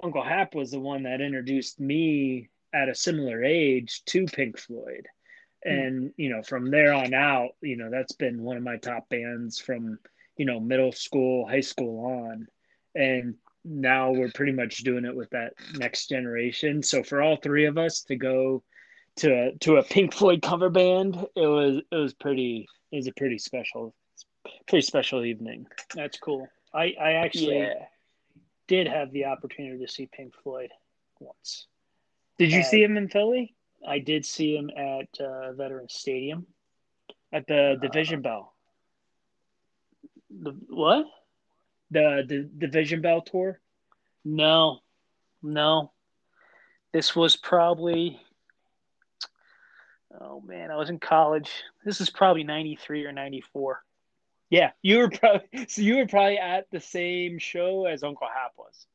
Uncle Hap was the one that introduced me at a similar age to Pink Floyd. Hmm. And, you know, from there on out, you know, that's been one of my top bands from, you know, middle school, high school on. And now we're pretty much doing it with that next generation. So for all three of us to go to a, to a Pink Floyd cover band, it was it was pretty it was a pretty special pretty special evening. That's cool. I I actually Yeah. Did have the opportunity to see Pink Floyd once. Did you Uh, see him in Philly I did see him at uh, Veterans Stadium. at the Division Bell? The what? The, the Division Bell tour? No, no. This was probably. Oh man, I was in college. This is probably '93 or '94. Yeah, you were probably so you were probably at the same show as Uncle Hap was.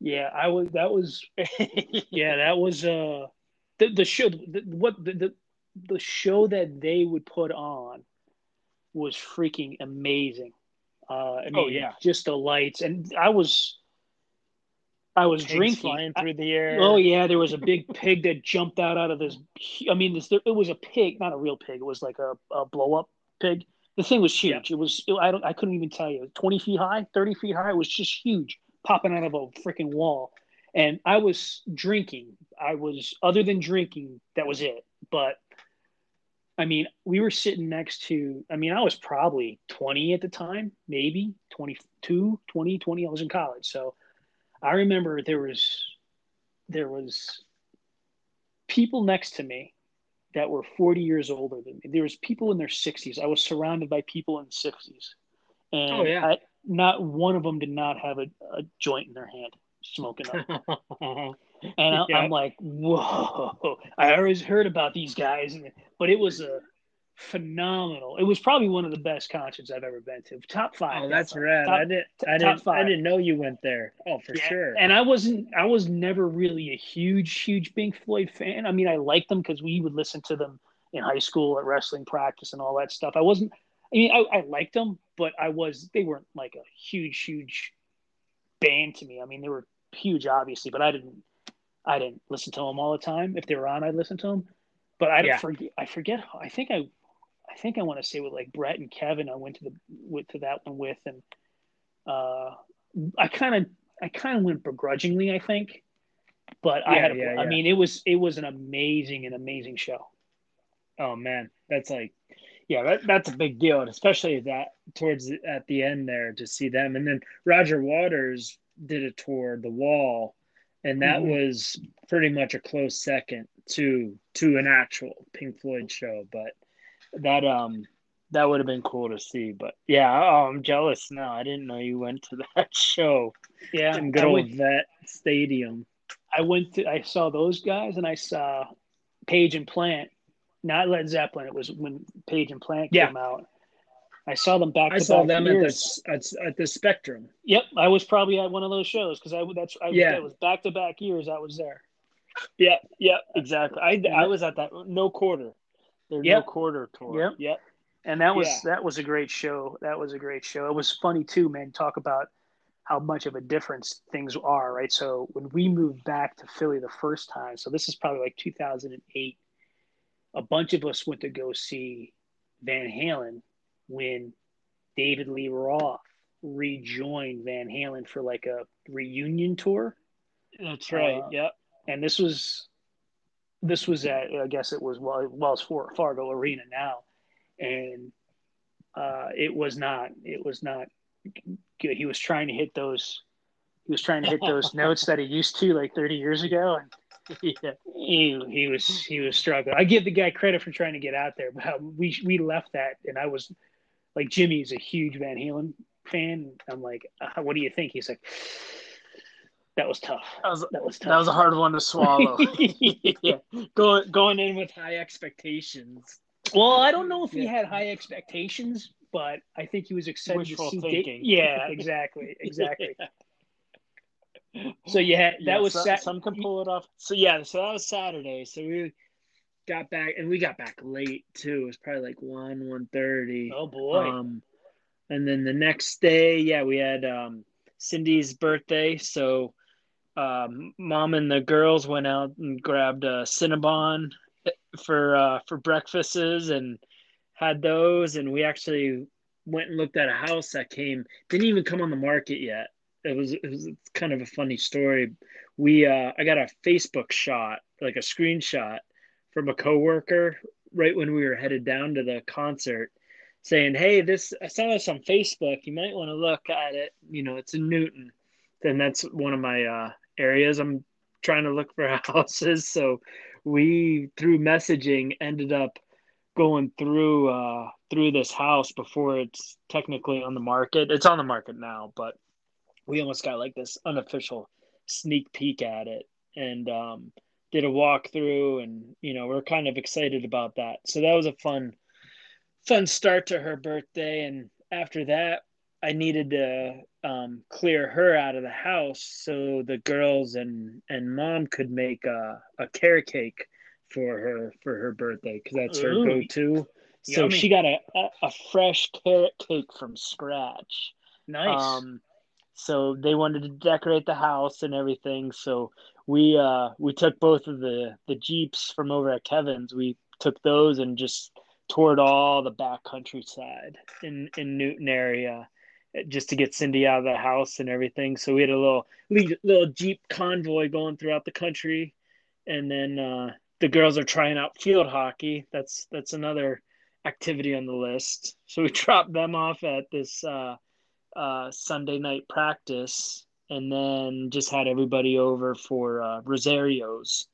Yeah, I was. That was. Yeah, that was. Uh, the the show. The, what the, the the show that they would put on was freaking amazing. Uh, I mean, Oh, yeah. just the lights, and I was. I was Pigs drinking. flying through the air. Oh yeah, there was a big pig that jumped out out of this. I mean, this it was a pig, not a real pig. It was like a, a blow up pig. The thing was huge. It was it, I don't I couldn't even tell you. Twenty feet high, thirty feet high. It was just huge, popping out of a freaking wall. And I was drinking. I was other than drinking, that was it. But I mean, we were sitting next to. I mean, I was probably twenty at the time, maybe 22, 20, 20. I was in college, so I remember there was there was people next to me that were 40 years older than me. There was people in their 60s. I was surrounded by people in 60s. And Oh, yeah. I, not one of them did not have a, a joint in their hand smoking up. And I, Yeah. I'm like, whoa! I always heard about these guys, but it was a phenomenal. It was probably one of the best concerts I've ever been to. Top five. oh, that's five. rad. Top- I didn't. I top didn't. I didn't know you went there. Oh, for Yeah, sure. And I wasn't. I was never really a huge, huge Pink Floyd fan. I mean, I liked them because we would listen to them in high school at wrestling practice and all that stuff. I wasn't. I mean, I, I liked them, but I was. They weren't like a huge, huge band to me. I mean, they were huge, obviously, but I didn't. I didn't listen to them all the time. If they were on, I'd listen to them. But I don't Yeah. forget. I forget. I think I, I think I want to say with like Brett and Kevin. I went to the went to that one with, and uh, I kind of I kind of went begrudgingly. I think, but I had. A, yeah, I yeah. mean, it was it was an amazing, an amazing show. Oh man, that's like, yeah, that, that's a big deal, and especially that towards the, at the end there to see them, and then Roger Waters did a tour, The Wall, and that Mhm. was pretty much a close second to to an actual Pink Floyd show, but that um that would have been cool to see. But yeah, oh, I'm jealous now. I didn't know you went to that show Yeah, in good I old went, Vet Stadium. I went to. I saw those guys, and I saw Page and Plant. Not Led Zeppelin. It was when Page and Plant Yeah. came out. I saw them back I saw back them at the at, at the Spectrum. Yep, I was probably at one of those shows because I that's I, Yeah. It was back to back years I was there. Yeah, yeah, exactly. I, I was at that no quarter. Their no quarter tour. Yep. Yep. and that was Yeah. that was a great show. That was a great show. It was funny too, man. Talk about how much of a difference things are, right? So when we moved back to Philly the first time, so this is probably like 2008. A bunch of us went to go see Van Halen when David Lee Roth rejoined Van Halen for like a reunion tour. That's right. Uh, yep. and this was this was at I guess it was Wel- Wells Fargo Arena now, and uh, it was not it was not good. He was trying to hit those he was trying to hit those notes that he used to like 30 years ago, and yeah. he he was he was struggling. I give the guy credit for trying to get out there, but we we left that, and I was like Jimmy's a huge Van Halen fan. I'm like, uh, what do you think? He's like, that was tough. That was That was tough. that was a hard one to swallow. yeah. Going going in with high expectations. Well, I don't know if he had high expectations, but I think he was excited Wishful to see. thinking. yeah, exactly, exactly. So yeah, that Yeah, was some, sat- some can pull it off. So yeah, so that was Saturday. So we got back and we got back late too. It was probably like one, one thirty. Oh boy, Um, and then the next day, yeah, we had um, Cindy's birthday. So um, mom and the girls went out and grabbed a Cinnabon for uh, for breakfasts and had those. And we actually went and looked at a house that came didn't even come on the market yet. It was it was kind of a funny story. We uh, I got a Facebook shot, like a screenshot from a coworker right when we were headed down to the concert saying, "Hey, this I saw this on Facebook. You might want to look at it. You know, it's in Newton." Then that's one of my uh, areas. I'm trying to look for houses, so we through messaging ended up going through uh, through this house before it's technically on the market. It's on the market now, but we almost got like this unofficial sneak peek at it and um, did a walkthrough, and you know we're kind of excited about that. So that was a fun fun start to her birthday and after that i needed to um, clear her out of the house so the girls and and mom could make a, a carrot cake for her for her birthday because that's her Ooh. go-to so Yummy. she got a, a, a fresh carrot cake from scratch nice. um, so they wanted to decorate the house and everything. So we uh, we took both of the the jeeps from over at Kevin's. We took those and just toured all the back countryside in in Newton area, just to get Cindy out of the house and everything. So we had a little little jeep convoy going throughout the country, and then uh, the girls are trying out field hockey. That's that's another activity on the list. So we dropped them off at this. Uh, uh, Sunday night practice, and then just had everybody over for uh, Rosario's.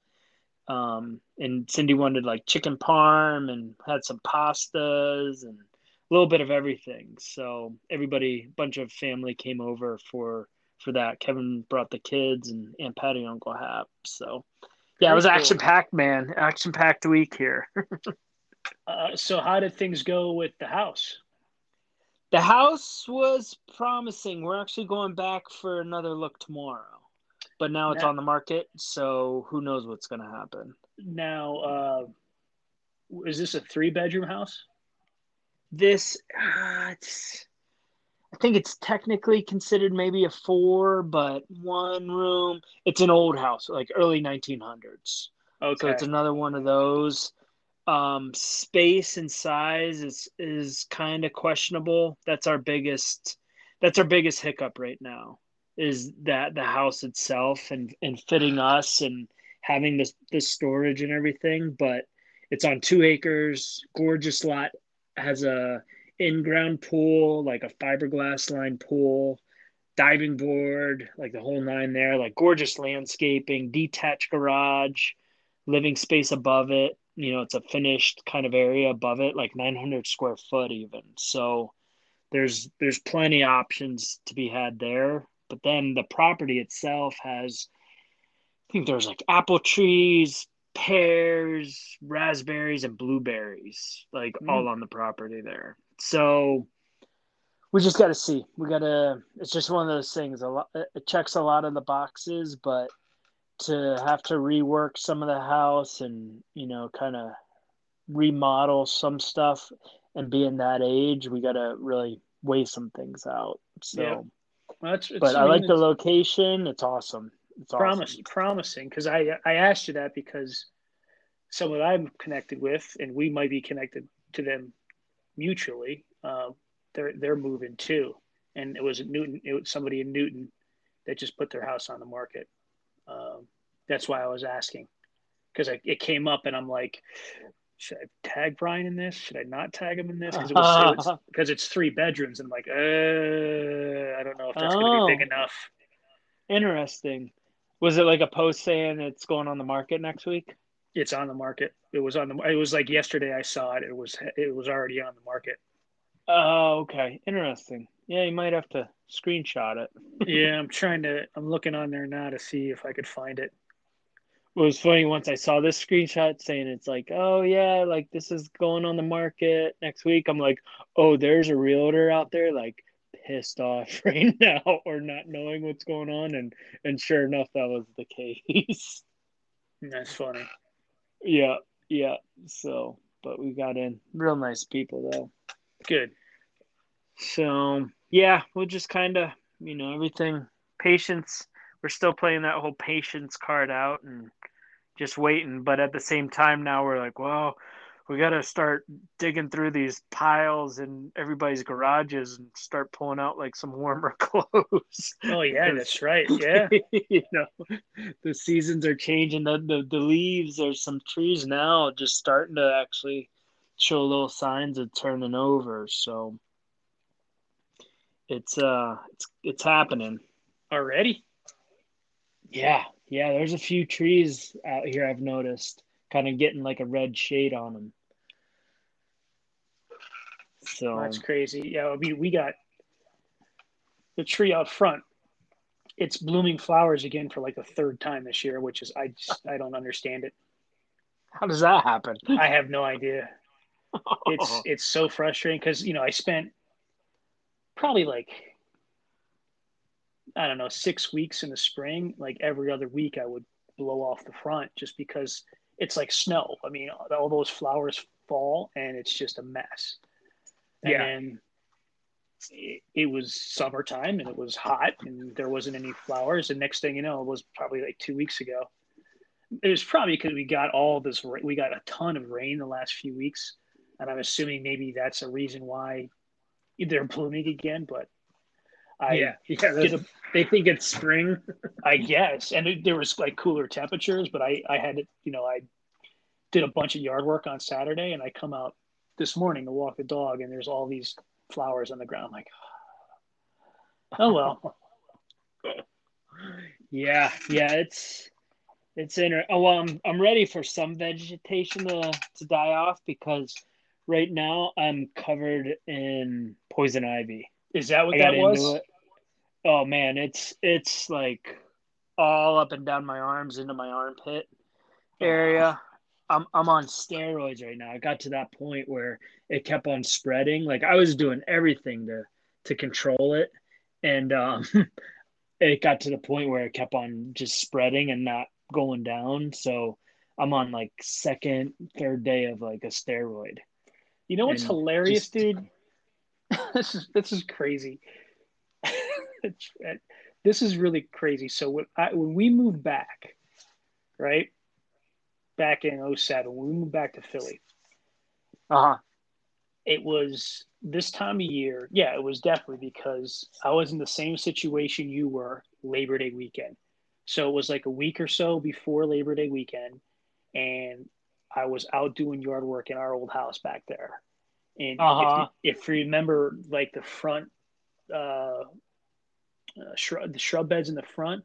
Um, and Cindy wanted like chicken parm and had some pastas and little bit of everything. So everybody, bunch of family came over for for that. Kevin brought the kids and Aunt Patty and Uncle Hap. So yeah, it was cool. action packed, man. Action packed week here. uh, so how did things go with the house? The house was promising. We're actually going back for another look tomorrow, but now it's Now- on the market, so who knows what's going to happen. Now, uh, is this a three bedroom house? This, uh, it's, I think it's technically considered maybe a four, but one room. It's an old house, like early 1900s. Okay. So it's another one of those. Um, space and size is is kind of questionable. That's our biggest that's our biggest hiccup right now is that the house itself and and fitting us and having this this storage and everything. But it's on two acres, gorgeous lot, has a in-ground pool, like a fiberglass line pool, diving board, like the whole nine there, like gorgeous landscaping, detached garage, living space above it. You know, it's a finished kind of area above it, like 900 square foot even. So there's there's plenty options to be had there. But then the property itself has I think there's like apple trees, pears, raspberries, and blueberries, like mm. all on the property there. So we just got to see. We got to. It's just one of those things. A lot. It checks a lot of the boxes, but to have to rework some of the house and you know kind of remodel some stuff and being that age, we got to really weigh some things out. So, yeah. well, it's, it's, but I, I like the location. It's awesome. It's promise, awesome. promising because I I asked you that because someone I'm connected with, and we might be connected to them mutually. Uh, they're they're moving too, and it was Newton. It was somebody in Newton that just put their house on the market. Um, that's why I was asking because it came up, and I'm like, should I tag Brian in this? Should I not tag him in this? Because it was, it because it's three bedrooms, and I'm like, uh, I don't know if that's oh, going to be big oh. enough. Interesting. Was it like a post saying it's going on the market next week? It's on the market. It was on the. It was like yesterday. I saw it. It was. It was already on the market. Oh, okay. Interesting. Yeah, you might have to screenshot it. yeah, I'm trying to. I'm looking on there now to see if I could find it. It was funny once I saw this screenshot saying it's like, oh yeah, like this is going on the market next week. I'm like, oh, there's a realtor out there like pissed off right now or not knowing what's going on, and and sure enough, that was the case. That's funny. Yeah, yeah. So, but we got in real nice people though. Good. So yeah, we'll just kind of you know everything patience. We're still playing that whole patience card out and just waiting. But at the same time, now we're like, well, we got to start digging through these piles in everybody's garages and start pulling out like some warmer clothes. Oh yeah, that's right. Yeah, you know, the seasons are changing. The, the the leaves. There's some trees now just starting to actually show little signs of turning over. So it's uh it's it's happening already. Yeah, yeah. There's a few trees out here I've noticed, kind of getting like a red shade on them. So that's crazy. Yeah, I mean, we got the tree out front. It's blooming flowers again for like the third time this year, which is I just I don't understand it. How does that happen? I have no idea. It's it's so frustrating because you know I spent probably like I don't know six weeks in the spring. Like every other week, I would blow off the front just because it's like snow. I mean, all those flowers fall and it's just a mess. And yeah. it, it, was summertime and it was hot and there wasn't any flowers. And next thing you know, it was probably like two weeks ago. It was probably because we got all this, we got a ton of rain the last few weeks. And I'm assuming maybe that's a reason why they're blooming again. But I yeah, yeah a, they think it's spring, I guess. And it, there was like cooler temperatures, but I, I had, you know, I did a bunch of yard work on Saturday and I come out this morning to walk the dog, and there's all these flowers on the ground. I'm like, oh well. yeah, yeah, it's it's inter. Oh, well, I'm I'm ready for some vegetation to to die off because right now I'm covered in poison ivy. Is that what that was? Oh man, it's it's like all up and down my arms into my armpit area. I'm I'm on steroids right now. I got to that point where it kept on spreading. Like I was doing everything to to control it, and um, it got to the point where it kept on just spreading and not going down. So I'm on like second, third day of like a steroid. You know what's and hilarious, just... dude? this is this is crazy. this is really crazy. So when I, when we moved back, right? back in 07 when we moved back to Philly. Uh huh. It was this time of year. Yeah, it was definitely because I was in the same situation you were Labor Day weekend. So it was like a week or so before Labor Day weekend, and I was out doing yard work in our old house back there. And Uh-huh. if, if you remember, like the front, uh, uh, shrub, the shrub beds in the front,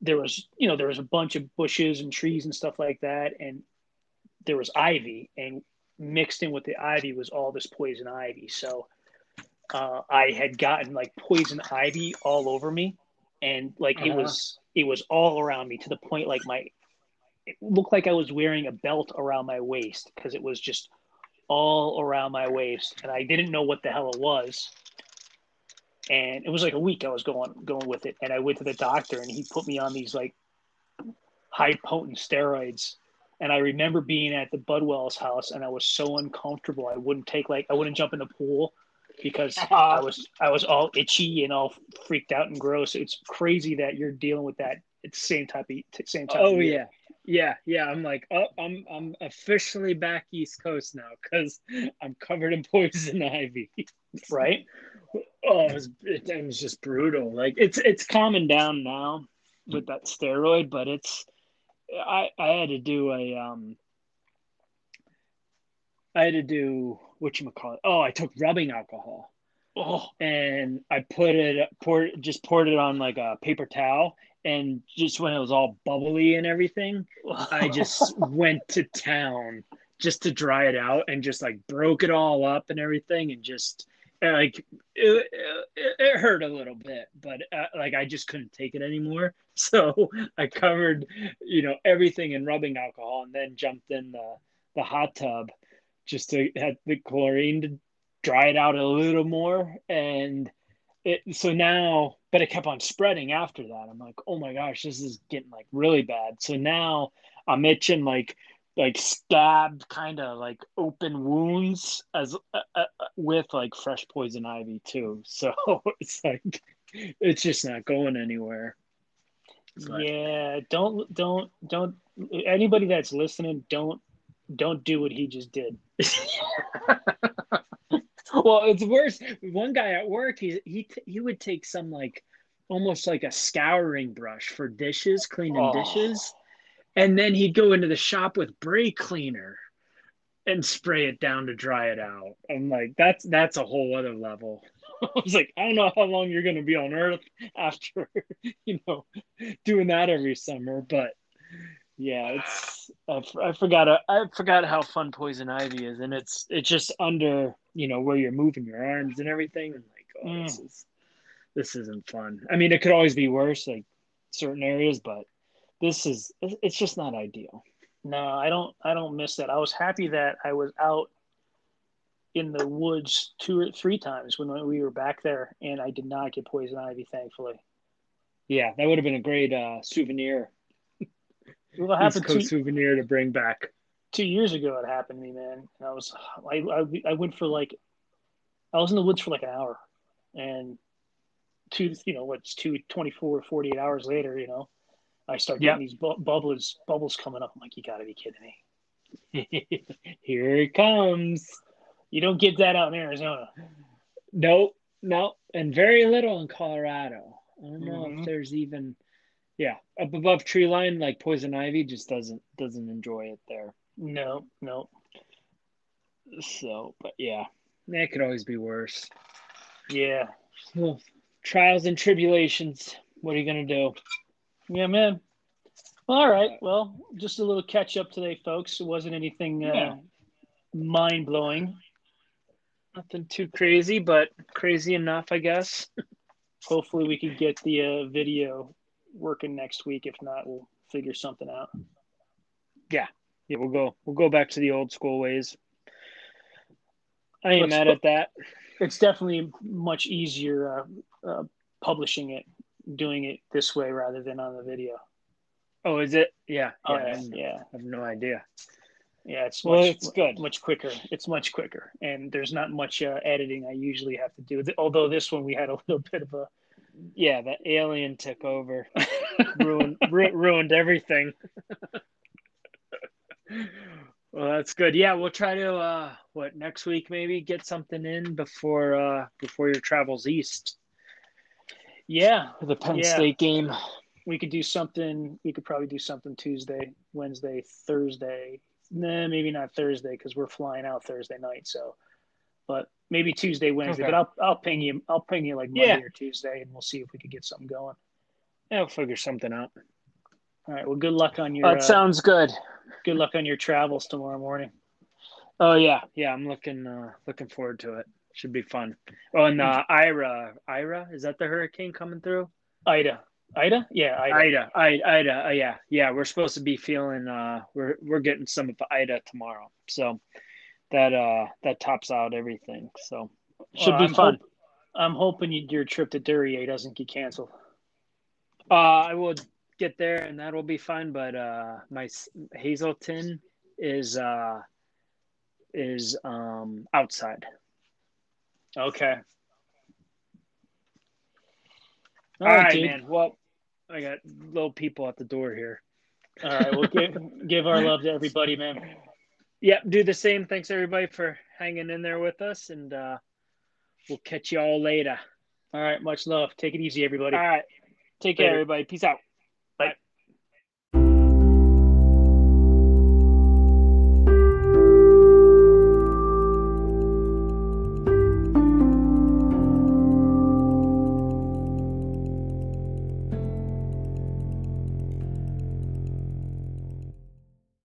there was, you know, there was a bunch of bushes and trees and stuff like that, and there was ivy, and mixed in with the ivy was all this poison ivy. So uh, I had gotten like poison ivy all over me, and like it Uh-huh. was, it was all around me to the point like my, it looked like I was wearing a belt around my waist because it was just all around my waist, and I didn't know what the hell it was. And it was like a week I was going going with it, and I went to the doctor, and he put me on these like high potent steroids. And I remember being at the Budwell's house, and I was so uncomfortable. I wouldn't take like I wouldn't jump in the pool because uh-huh. I was I was all itchy and all freaked out and gross. It's crazy that you're dealing with that at the same type of same time. Oh yeah. Yeah, yeah. I'm like, oh, I'm I'm officially back East Coast now because I'm covered in poison ivy. right. Oh, it was, it, it was just brutal. Like it's it's calming down now with that steroid, but it's I I had to do a um I had to do what you call it. Oh, I took rubbing alcohol Oh, and I put it poured just poured it on like a paper towel and just when it was all bubbly and everything, I just went to town just to dry it out and just like broke it all up and everything and just uh, like it, it, it hurt a little bit but uh, like I just couldn't take it anymore. So I covered you know everything in rubbing alcohol and then jumped in the the hot tub just to have the chlorine to dry it out a little more. And it so now but it kept on spreading after that i'm like oh my gosh this is getting like really bad so now i'm itching like like stabbed kind of like open wounds as uh, uh, with like fresh poison ivy too so it's like it's just not going anywhere But- yeah. Don't don't don't. Anybody that's listening, don't don't do what he just did. well, it's worse. One guy at work, he he he would take some like almost like a scouring brush for dishes, cleaning Oh. dishes, and then he'd go into the shop with brake cleaner and spray it down to dry it out. I'm like, that's that's a whole other level. I was like, I don't know how long you're gonna be on Earth after you know doing that every summer, but yeah, it's I, f- I forgot uh, I forgot how fun poison ivy is, and it's it's just under you know where you're moving your arms and everything, and like oh this is this isn't fun. I mean, it could always be worse, like certain areas, but this is it's just not ideal. No, I don't. I don't miss that. I was happy that I was out in the woods two or three times when we were back there, and I did not get poison ivy. Thankfully, Yeah, that would have been a great uh, souvenir, what East happened Coast two, souvenir to bring back. two years ago? It happened to me, man. And I was, I, I, I went for like, I was in the woods for like an hour, and two, you know, what's two, 24, 48 hours later, you know, I start getting Yeah. these bu- bubbles, bubbles coming up. I'm like, you got to be kidding me. Here it comes. You don't get that out in Arizona. Nope, no, and very little in Colorado. I don't know Mhm. if there's even, yeah, up above tree line, like poison ivy just doesn't doesn't enjoy it there. No, no. So, but yeah, that could always be worse. Yeah. Well, trials and tribulations. What are you gonna do? Yeah, man. All right. Well, just a little catch up today, folks. It wasn't anything uh, Yeah. mind blowing. Nothing too crazy, but crazy enough, I guess. Hopefully, we can get the uh, video working next week. If not, we'll figure something out. Yeah, yeah, we'll go. We'll go back to the old school ways. I ain't Let's mad at that. It's definitely much easier uh, uh, publishing it, doing it this way rather than on the video. Oh, is it? Yeah. Oh, yeah. I yeah, have no- yeah, I have no idea. yeah. It's Well, much, it's good. much quicker. It's much quicker, and there's not much uh, editing I usually have to do. Although this one we had a little bit of a Yeah, the alien took over, ruined ru- ruined everything. Well, that's good. Yeah, we'll try to uh what next week maybe get something in before uh before your travels east. Yeah, the Penn Yeah. State game. we could do something. We could probably do something Tuesday, Wednesday, Thursday. Nah, maybe not Thursday because we're flying out Thursday night. So, but maybe Tuesday, Wednesday. Okay. But I'll I'll ping you. I'll ping you like Monday Yeah. or Tuesday, and we'll see if we could get something going. Yeah, we'll figure something out. All right. Well, good luck on your That uh, sounds good. good luck on your travels tomorrow morning. Oh yeah, yeah. I'm looking uh looking forward to it. Should be fun. Oh, and uh, Ira, Ira, is that the hurricane coming through? Ida, Ida, yeah, Ida. Ida, Ida, Ida. Uh, yeah, yeah. We're supposed to be feeling. Uh, we're we're getting some of Ida tomorrow, so that uh that tops out everything. So should Well, be I'm fun. hope- I'm hoping you, your trip to Duryea doesn't get canceled. Uh, I will get there and that'll be fine. But uh, my Hazleton is uh is um outside. Okay. All right, dude. man. Well, I got little people at the door here. All right. Well, give give our love to everybody, man. Yep, do the same. Thanks everybody for hanging in there with us, and uh, we'll catch you all later. All right. Much love. Take it easy, everybody. All right, take care, Later. everybody. Peace out.